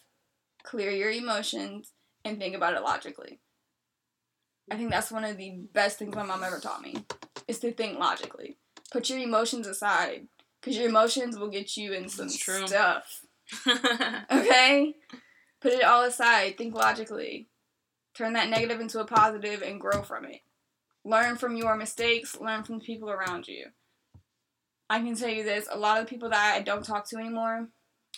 clear your emotions, and think about it logically. I think that's one of the best things my mom ever taught me is to think logically. Put your emotions aside because your emotions will get you in some true. stuff. Okay? Put it all aside. Think logically. Turn that negative into a positive and grow from it. Learn from your mistakes. Learn from the people around you. I can tell you this a lot of the people that I don't talk to anymore,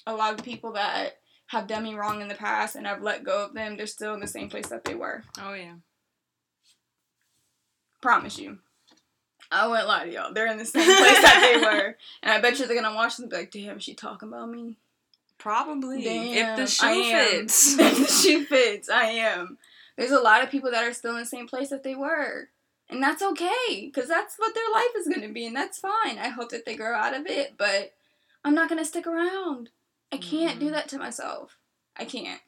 a lot of the people that have done me wrong in the past and I've let go of them, they're still in the same place that they were. oh yeah. Promise you. I wouldn't lie to y'all. They're in the same place that they were. And I bet you they're going to watch this and be like, damn, is she talking about me? Probably. Damn, if the shoe fits. if the shoe fits, I am. There's a lot of people that are still in the same place that they were. And that's okay, because that's what their life is going to be, and that's fine. I hope that they grow out of it, but I'm not going to stick around. I can't do Mhm. that to myself. I can't.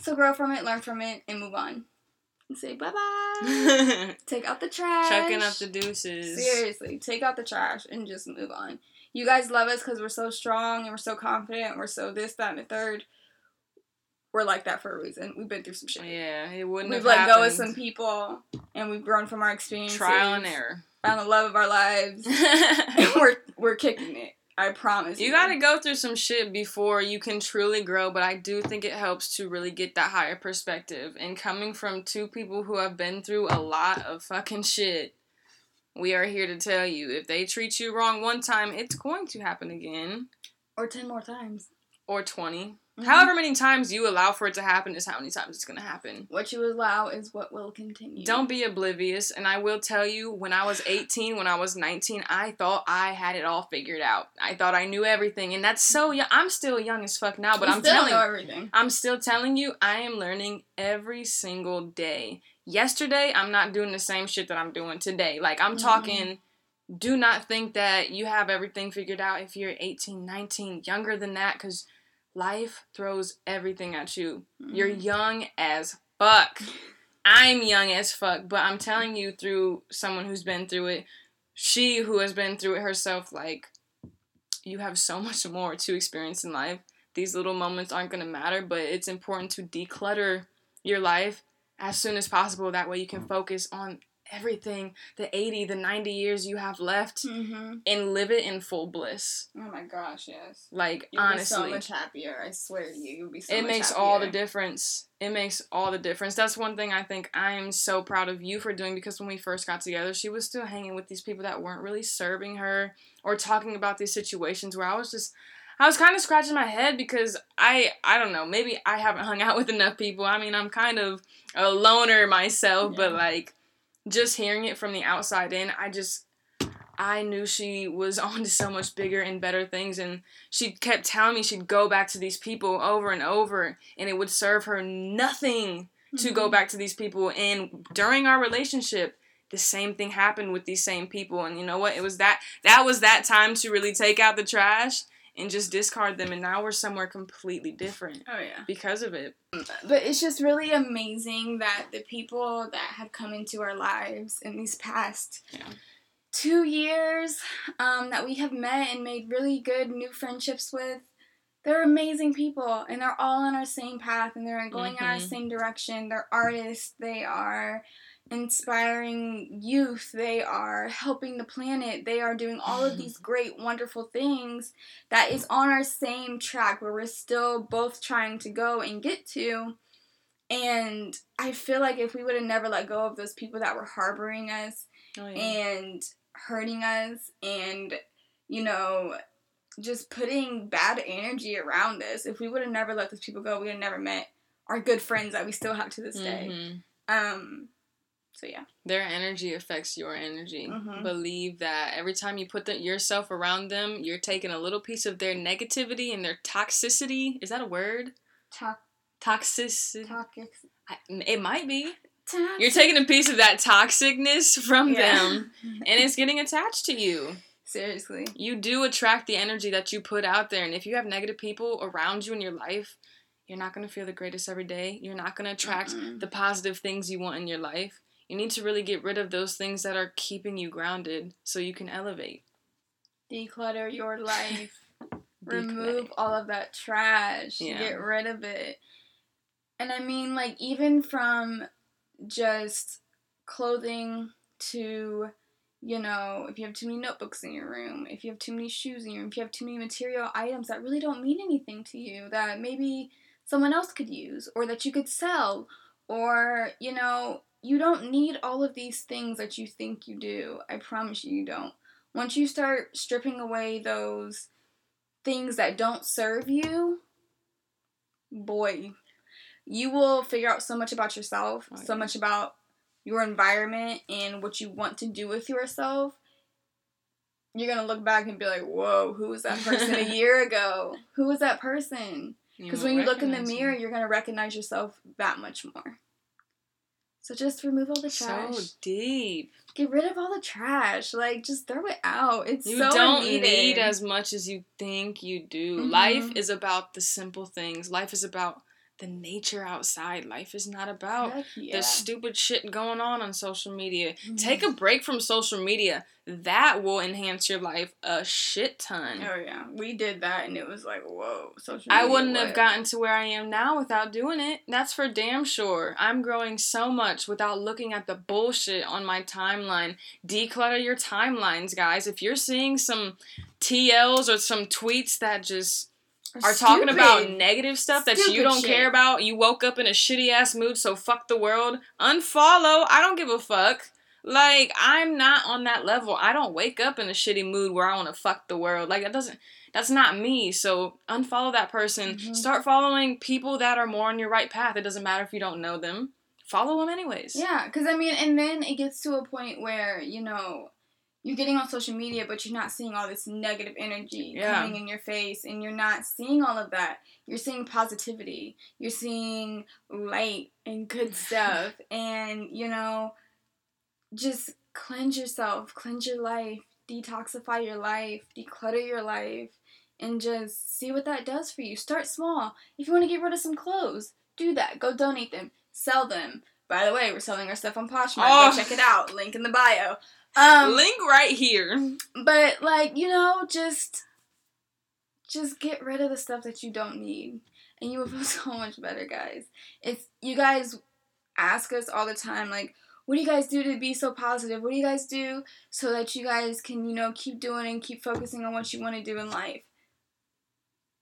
So grow from it, learn from it, and move on. And say bye bye. Take out the trash. Chucking up the deuces. Seriously, take out the trash and just move on. You guys love us because we're so strong and we're so confident and we're so this, that, and the third. We're like that for a reason. We've been through some shit. Yeah, it wouldn't We've have let happened. go of some people and we've grown from our experience. Trial and error. Found the love of our lives. and we're we're kicking it. I promise. You you gotta go through some shit before you can truly grow, but I do think it helps to really get that higher perspective. And coming from two people who have been through a lot of fucking shit, we are here to tell you if they treat you wrong one time, it's going to happen again. Or ten more times. Or 20. Mhm. However many times you allow for it to happen is how many times it's gonna happen. What you allow is what will continue. Don't be oblivious. And I will tell you, when I was 18, when I was 19, I thought I had it all figured out. I thought I knew everything. And that's so young. I'm still young as fuck now, but You I'm still telling know everything. I'm still telling you, I am learning every single day. Yesterday, I'm not doing the same shit that I'm doing today. Like, I'm Mhm. talking, do not think that you have everything figured out if you're 18, 19, younger than that, because life throws everything at you. You're Mhm. young as fuck. I'm young as fuck, but I'm telling you through someone who's been through it, she who has been through it herself, like, you have so much more to experience in life. These little moments aren't going to matter, but it's important to declutter your life as soon as possible. That way you can focus on everything the 80 the 90 years you have left Mm-hmm. and live it in full bliss. Oh my gosh, yes. like You'll honestly be so much happier. I swear to you, you'll be so it makes all the difference. It makes all the difference. That's one thing i think i'm so proud of you for doing because when we first got together she was still hanging with these people that weren't really serving her or talking about these situations where i was just i was kind of scratching my head because i i don't know maybe i haven't hung out with enough people. I mean i'm kind of a loner myself but like just hearing it from the outside in i just I knew she was on to so much bigger and better things, and she kept telling me she'd go back to these people over and over, and it would serve her nothing to go Mhm. back to these people. And during our relationship, the same thing happened with these same people, and you know what? It was that that was that time to really take out the trash and just discard them, and now we're somewhere completely different Oh yeah. because of it. But it's just really amazing that the people that have come into our lives in these past Yeah. two years um, that we have met and made really good new friendships with, they're amazing people and they're all on our same path and they're going in our same direction. They're artists, they are inspiring youth, they are helping the planet, they are doing all of these great, wonderful things that is on our same track where we're still both trying to go and get to. And I feel like if we would have never let go of those people that were harboring us Oh, and hurting us and, you know, just putting bad energy around us, if we would have never let those people go, we would have never met our good friends that we still have to this day. Mhm. Um, so yeah. Their energy affects your energy. Mhm. Believe that every time you put the, yourself around them, you're taking a little piece of their negativity and their toxicity. Is that a word? Talk, Toxicity. I- It might be. talk. You're taking a piece of that toxicness from Yeah. them, and it's getting attached to you. Seriously. You do attract the energy that you put out there, and if you have negative people around you in your life, you're not gonna feel the greatest every day. You're not gonna attract Mm-mm. the positive things you want in your life. You need to really get rid of those things that are keeping you grounded so you can elevate. Declutter your life. remove all of that trash Yeah. get rid of it and i mean like even from just clothing to you know if you have too many notebooks in your room if you have too many shoes in your room if you have too many material items that really don't mean anything to you that maybe someone else could use or that you could sell or you know you don't need all of these things that you think you do i promise you you don't once you start stripping away those things that don't serve you, boy, you will figure out so much about yourself, Oh, so yeah. much about your environment and what you want to do with yourself. You're gonna look back and be like, "Whoa, who was that person a year ago? Who was that person?" Because when you look in the mirror, them. you're gonna recognize yourself that much more. So just remove all the trash. so deep. Get rid of all the trash. Like just throw it out. It's You so don't needed. need as much as you think you do. Mhm. Life is about the simple things. Life is about the nature outside. Life is not about yeah. the stupid shit going on on social media. Mhm. Take a break from social media. That will enhance your life a shit ton. Oh yeah, we did that, and it was like, whoa, social. I wouldn't have gotten to where I am now without doing it. That's for damn sure. I'm growing so much without looking at the bullshit on my timeline. Declutter your timelines, guys. If you're seeing some TLs or some tweets that just are talking about negative stuff that you don't shit. care about, you woke up in a shitty ass mood, so fuck the world. Unfollow. I don't give a fuck. Like, I'm not on that level. I don't wake up in a shitty mood where I want to fuck the world. Like, that doesn't, that's not me. So, unfollow that person. Mhm. Start following people that are more on your right path. It doesn't matter if you don't know them. Follow them anyways. Yeah, because I mean, and then it gets to a point where you know you're getting on social media, but you're not seeing all this negative energy Yeah. coming in your face, and you're not seeing all of that. You're seeing positivity. You're seeing light and good stuff, and you know, just cleanse yourself, cleanse your life, detoxify your life, declutter your life, and just see what that does for you. Start small. If you want to get rid of some clothes, do that. Go donate them, sell them, By the way, we're selling our stuff on Poshmark. Oh. Go check it out. Link in the bio. Um, Link right here. but like you know, just just get rid of the stuff that you don't need, and you will feel so much better, guys. If you guys ask us all the time, like, what do you guys do to be so positive? What do you guys do so that you guys can, you know, keep doing and keep focusing on what you want to do in life?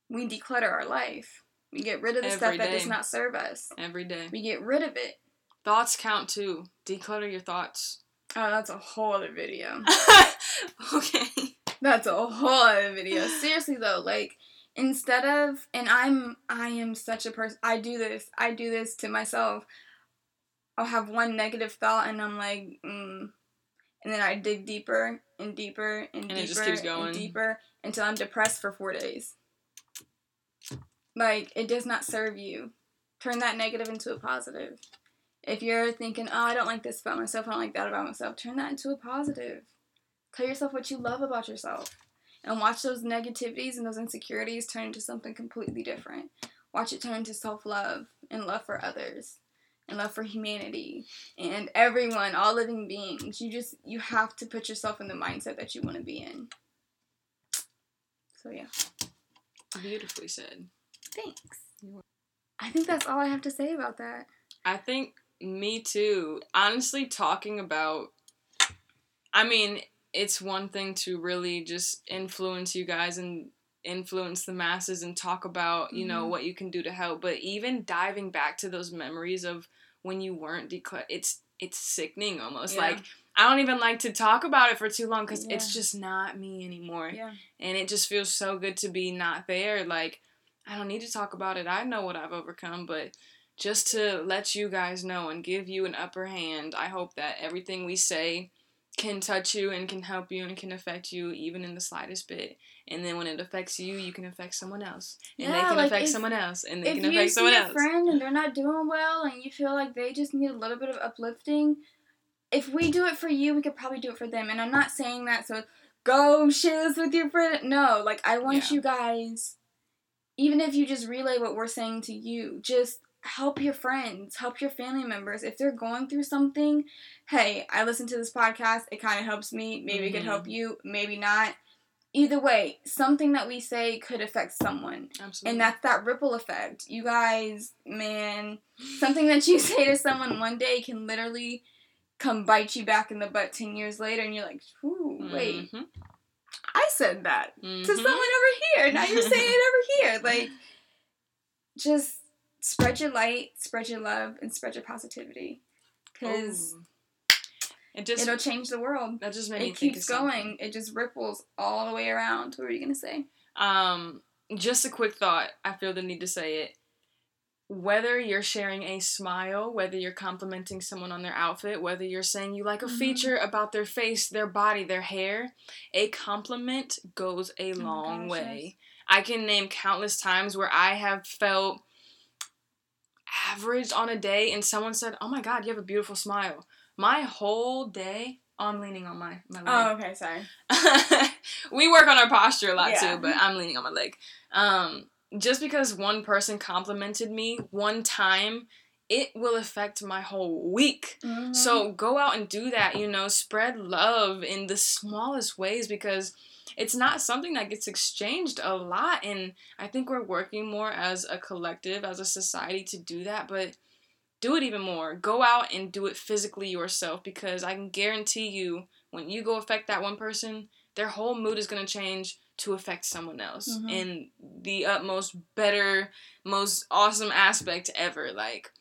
We declutter our life. We get rid of the stuff Every that does not serve us. Every day. We get rid of it. Thoughts count too. Declutter your thoughts. Oh, that's a whole other video. okay. That's a whole other video. Seriously though, like instead of and I'm I am such a person I do this. I do this to myself. I'll have one negative thought and I'm like, mm. and then I dig deeper and deeper and, And deeper it just keeps and deeper until I'm depressed for four days. Like it does not serve you. Turn that negative into a positive. If you're thinking, oh, I don't like this about myself, I don't like that about myself, turn that into a positive. Tell yourself what you love about yourself. And watch those negativities and those insecurities turn into something completely different. Watch it turn into self love and love for others and love for humanity and everyone, all living beings. You just, you have to put yourself in the mindset that you want to be in. So, yeah. Beautifully said. Thanks. I think that's all I have to say about that. I think me too. Honestly, talking about, I mean, it's one thing to really just influence you guys and influence the masses and talk about, you know, Mhm. what you can do to help. But even diving back to those memories of when you weren't declare, it's it's sickening almost. Yeah. Like I don't even like to talk about it for too long because it's just not me anymore Yeah. and it just feels so good to be not there like i don't need to talk about it i know what i've overcome but just to let you guys know and give you an upper hand i hope that everything we say can touch you and can help you and can affect you even in the slightest bit and then when it affects you you can affect someone else and they can like, affect if- someone else and they if can you affect see someone a else friend and they're not doing well and you feel like they just need a little bit of uplifting, if we do it for you, we could probably do it for them. And I'm not saying that so go share this with your friend. No, like I want Yeah. you guys, even if you just relay what we're saying to you, just help your friends, help your family members. If they're going through something, hey, I listen to this podcast. It kind of helps me. Maybe it could help you. Maybe not. Either way, something that we say could affect someone. absolutely And that's that ripple effect. You guys, man, something that you say to someone one day can literally come bite you back in the butt 10 years later, and you're like, ooh, wait, Mhm. I said that Mhm. to someone over here. Now you're saying it over here. Like, just spread your light, spread your love, and spread your positivity. Because it just it'll change the world. that just made me It keeps going. It just ripples all the way around. What were you going to say? Um, just a quick thought. I feel the need to say it. Whether you're sharing a smile, whether you're complimenting someone on their outfit, whether you're saying you like a Mhm. feature about their face, their body, their hair, a compliment goes a Oh long gosh, way. I can name countless times where I have felt average on a day and someone said, "Oh my god, you have a beautiful smile." My whole day, oh, I'm leaning on my my leg. Oh, okay, sorry. we work on our posture a lot Yeah. too, but I'm leaning on my leg. Um, just because one person complimented me one time, it will affect my whole week. Mhm. So go out and do that, you know, spread love in the smallest ways because it's not something that gets exchanged a lot. And I think we're working more as a collective, as a society to do that, but do it even more. Go out and do it physically yourself because I can guarantee you when you go affect that one person, their whole mood is going to change to affect someone else Mhm. in the utmost better, most awesome aspect ever. Like,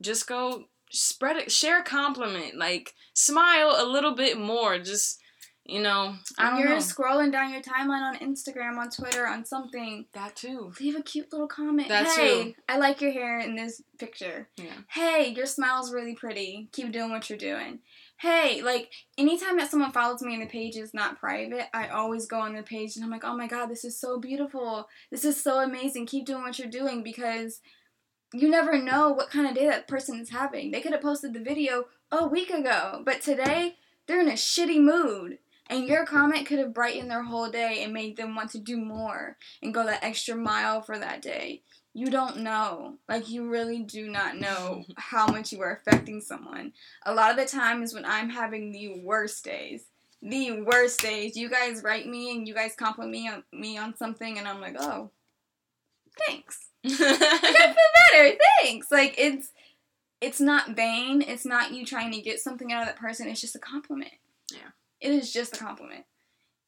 just go spread it, share a compliment, like smile a little bit more. Just you know, I don't you're know scrolling down your timeline on Instagram, on Twitter, on something, that too. leave a cute little comment. That hey, too. I like your hair in this picture. Yeah. Hey, your smile's really pretty. Keep doing what you're doing. Hey, like anytime that someone follows me and the page is not private, I always go on their page and I'm like, oh my god, this is so beautiful. This is so amazing. Keep doing what you're doing because you never know what kind of day that person is having. They could have posted the video a week ago, but today they're in a shitty mood. And your comment could have brightened their whole day and made them want to do more and go that extra mile for that day. you don't know. Like you really do not know how much you are affecting someone. A lot of the times when I'm having the worst days, the worst days, you guys write me and you guys compliment me on me on something and I'm like, "Oh, thanks." like I feel better. Thanks. Like it's it's not vain. It's not you trying to get something out of that person. It's just a compliment. Yeah. It is just a compliment.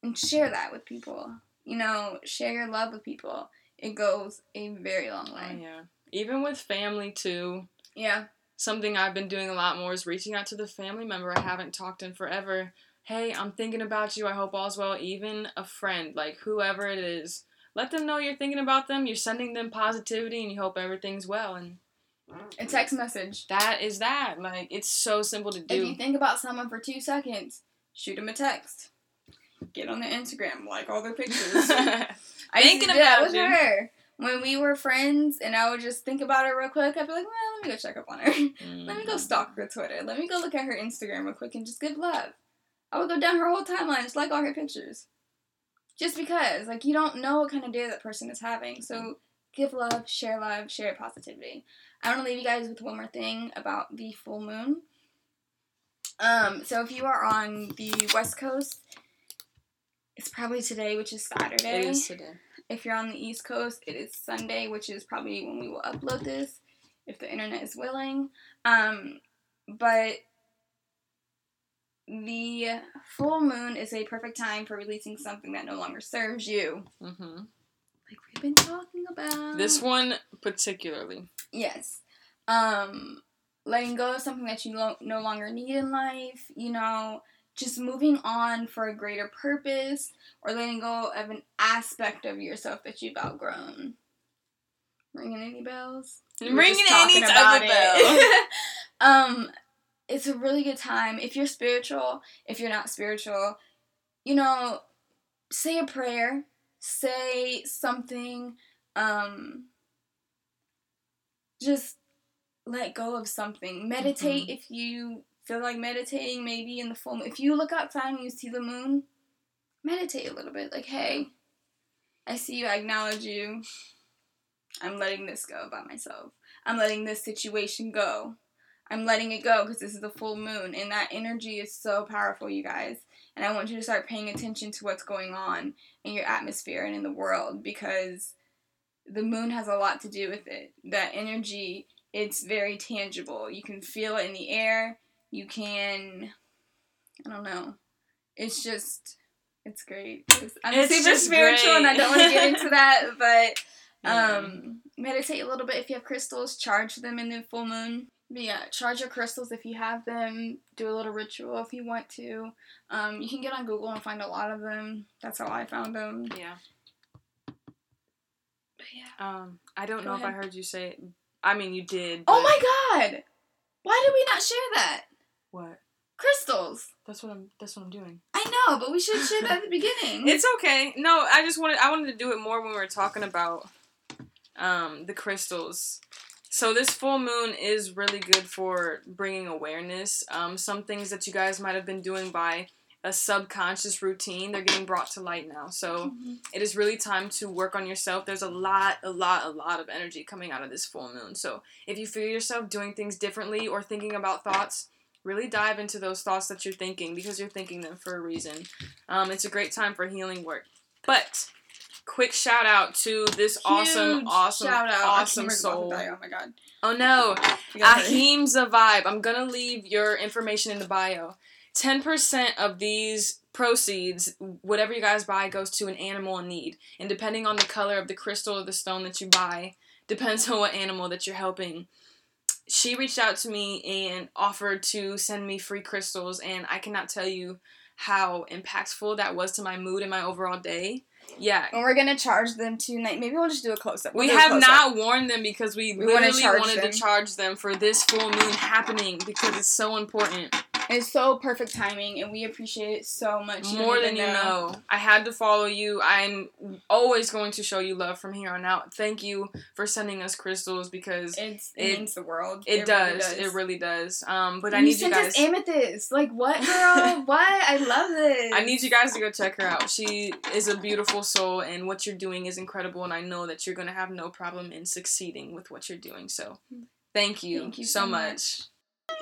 And share that with people. You know, share your love with people. It goes a very long Oh, way. yeah. Even with family too. Yeah. Something I've been doing a lot more is reaching out to the family member I haven't talked in forever. Hey, I'm thinking about you. I hope all's well. Even a friend, like whoever it is, let them know you're thinking about them. You're sending them positivity, and you hope everything's well. And A text message. that is that. Like it's so simple to do. If you think about someone for two seconds, shoot them a text. Get on their Instagram, like all their pictures. I used to do that about with her. When we were friends and I would just think about her real quick, I'd be like, well, let me go check up on her. Let me go Mhm. stalk her Twitter. Let me go look at her Instagram real quick and just give love. I would go down her whole timeline, just like all her pictures. Just because, like, you don't know what kind of day that person is having. So give love, share love, share positivity. I want to leave you guys with one more thing about the full moon. Um, so if you are on the West Coast, it's probably today, which is Saturday. It is today. If you're on the East Coast, it is Sunday, which is probably when we will upload this, if the internet is willing. Um, but the full moon is a perfect time for releasing something that no longer serves you. hmm Like we've been talking about. This one particularly. Yes. Um, letting go of something that you lo- no longer need in life, you know, just moving on for a greater purpose, or letting go of an aspect of yourself that you've outgrown. Ringing any bells? Ringing any type of it. um, it's a really good time. If you're spiritual, if you're not spiritual, you know, say a prayer, say something, um, just let go of something. Meditate Mm-hmm. if you feel like meditating, maybe in the full moon. If you look outside and you see the moon, meditate a little bit. Like, hey, I see you, I acknowledge you. I'm letting this go by myself. I'm letting this situation go. I'm letting it go because this is the full moon, and that energy is so powerful, you guys. And I want you to start paying attention to what's going on in your atmosphere and in the world because the moon has a lot to do with it. That energy, it's very tangible. You can feel it in the air. You can, I don't know. It's just, it's great. It's- I'm It's super just spiritual, and I don't want to get into that, but Yeah. um, meditate a little bit. If you have crystals, charge them in the full moon. But yeah, charge your crystals if you have them. Do a little ritual if you want to. Um, you can get on Google and find a lot of them. That's how I found them. yeah. But yeah. Um, I don't Go know if I heard you say. I mean, you did. Oh my god! Why did we not share that? What? Crystals. That's what I'm. That's what I'm doing. I know, but we should share that at the beginning. It's okay. No, I just wanted. I wanted to do it more when we were talking about um the crystals. So this full moon is really good for bringing awareness. Um, some things that you guys might have been doing by a subconscious routine, they're getting brought to light now. So Mhm. it is really time to work on yourself. There's a lot, a lot, a lot of energy coming out of this full moon. So if you feel yourself doing things differently or thinking about thoughts, really dive into those thoughts that you're thinking because you're thinking them for a reason. Um, it's a great time for healing work. But quick shout out to this awesome, Huge awesome, out. awesome soul. remember what to tell you. Oh my god. Oh no. Ahim's a vibe. I'm gonna leave your information in the bio. 10% of these proceeds, whatever you guys buy, goes to an animal in need. And depending on the color of the crystal or the stone that you buy, depends on what animal that you're helping. She reached out to me and offered to send me free crystals, and I cannot tell you how impactful that was to my mood and my overall day. Yeah, And we're gonna charge them tonight. Maybe we'll just do a close up. we have not warned them because we, We literally wanted them. to charge them for this full moon happening because it's so important. And it's so perfect timing, and we appreciate it so much. More than you know. I had to follow you. I'm always going to show you love from here on out. Thank you for sending us crystals because it, It's, it, It- means the world. does. really does. It really does. Um, but I need you guys. amethyst. Like what, girl? what? I love this. I need you guys to go check her out. She is a beautiful soul, and what you're doing is incredible. And I know that you're gonna have no problem in succeeding with what you're doing. So, thank you, Thank you so so much.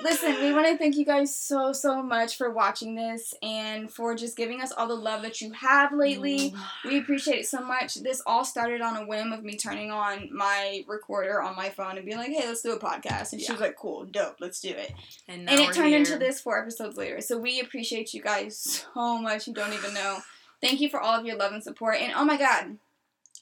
Listen, we want to thank you guys so so much for watching this and for just giving us all the love that you have lately. We appreciate it so much. This all started on a whim of me turning on my recorder on my phone and being like, "Hey, let's do a podcast." And she was like, "Cool, dope, let's do it." And, and it turned into this four episodes later. So we appreciate you guys so much. You don't even know. Thank you for all of your love and support. And oh my god,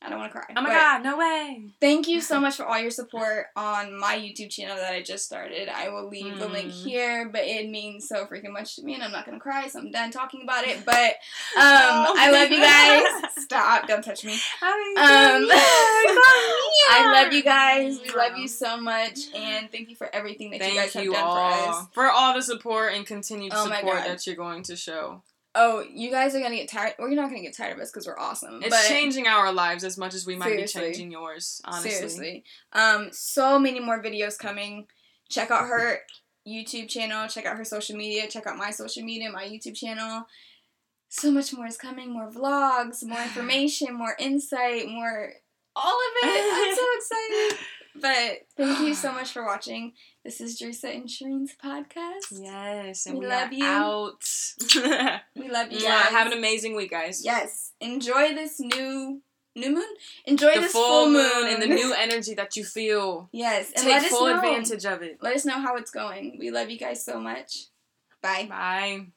I don't want to cry. Oh my god, no way! Thank you so much for all your support on my YouTube channel that I just started. I will leave the link Mm. here, but it means so freaking much to me, and I'm not gonna cry, so I'm done talking about it. But um, I love you guys. Stop! Don't touch me. Um, I love you guys. We love you so much, and thank you for everything that you guys have you done all for us. for all the support and continued Oh support that you're going to show. Oh, you guys are gonna get tired. Well, you're not gonna get tired of us because we're awesome. It's but changing our lives as much as we might be changing yours. Honestly, Seriously. Um, so many more videos coming. Check out her YouTube channel. Check out her social media. Check out my social media, my YouTube channel. So much more is coming. More vlogs, more information, more insight, more all of it. I'm so excited. But thank you so much for watching. This is Drisa and Shireen's podcast. Yes, and We we, love are you. out. We love you Mwah. guys. Have an amazing week, guys. yes. Enjoy this new new moon. Enjoy the this full moon and the new energy that you feel. yes. And Take full advantage of it. Let us know how it's going. We love you guys so much. Bye. Bye.